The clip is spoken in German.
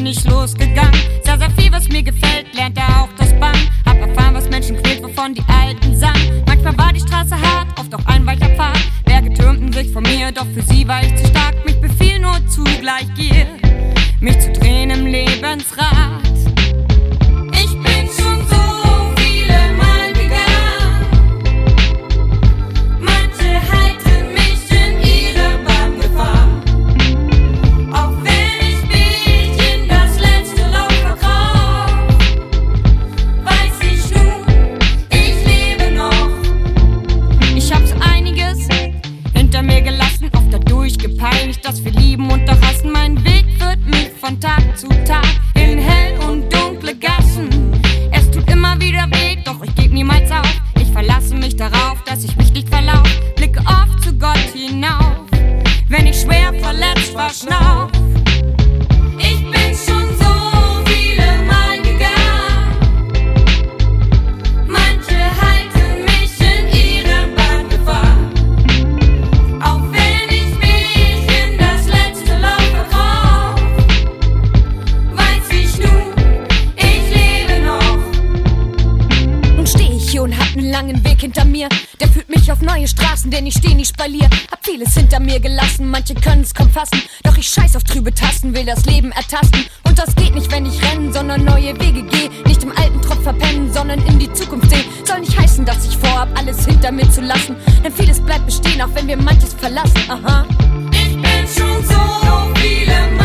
bin ich losgegangen. Sah sehr viel, was mir gefällt Weg hinter mir, der führt mich auf neue Straßen, denn ich steh nicht Spalier. Hab vieles hinter mir gelassen, manche können's kaum fassen. Doch ich scheiß auf trübe Tasten, will das Leben ertasten. Und das geht nicht, wenn ich rennen, sondern neue Wege geh. Nicht im alten Tropf verpennen, sondern in die Zukunft sehen. Soll nicht heißen, dass ich vorhab, alles hinter mir zu lassen. Denn vieles bleibt bestehen, auch wenn wir manches verlassen. Aha. Ich bin schon so viel